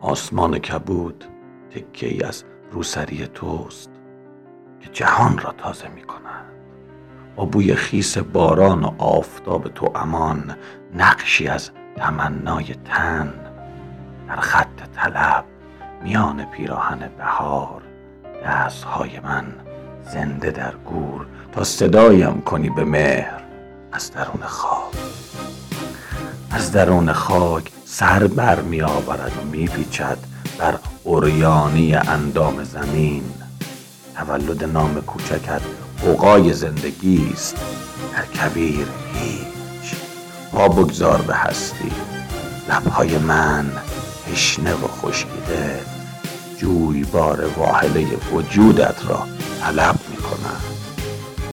آسمان کبود تکه ای از روسری توست که جهان را تازه می کند با بوی خیس باران و آفتاب تو امان نقشی از تمنای تن. در خط طلب میان پیراهن بهار دستهای من زنده در گور. تا صدایم کنی به مهر از درون خاک. از درون خاک سر بر می آورد و می پیچد بر اوریانی اندام زمین. تولد نام کوچکت قوقای زندگی است. در کبیر هیچ. پا بگذار به هستی. لبهای من تشنه و خشکیده. جویبار واحله وجودت را طلب می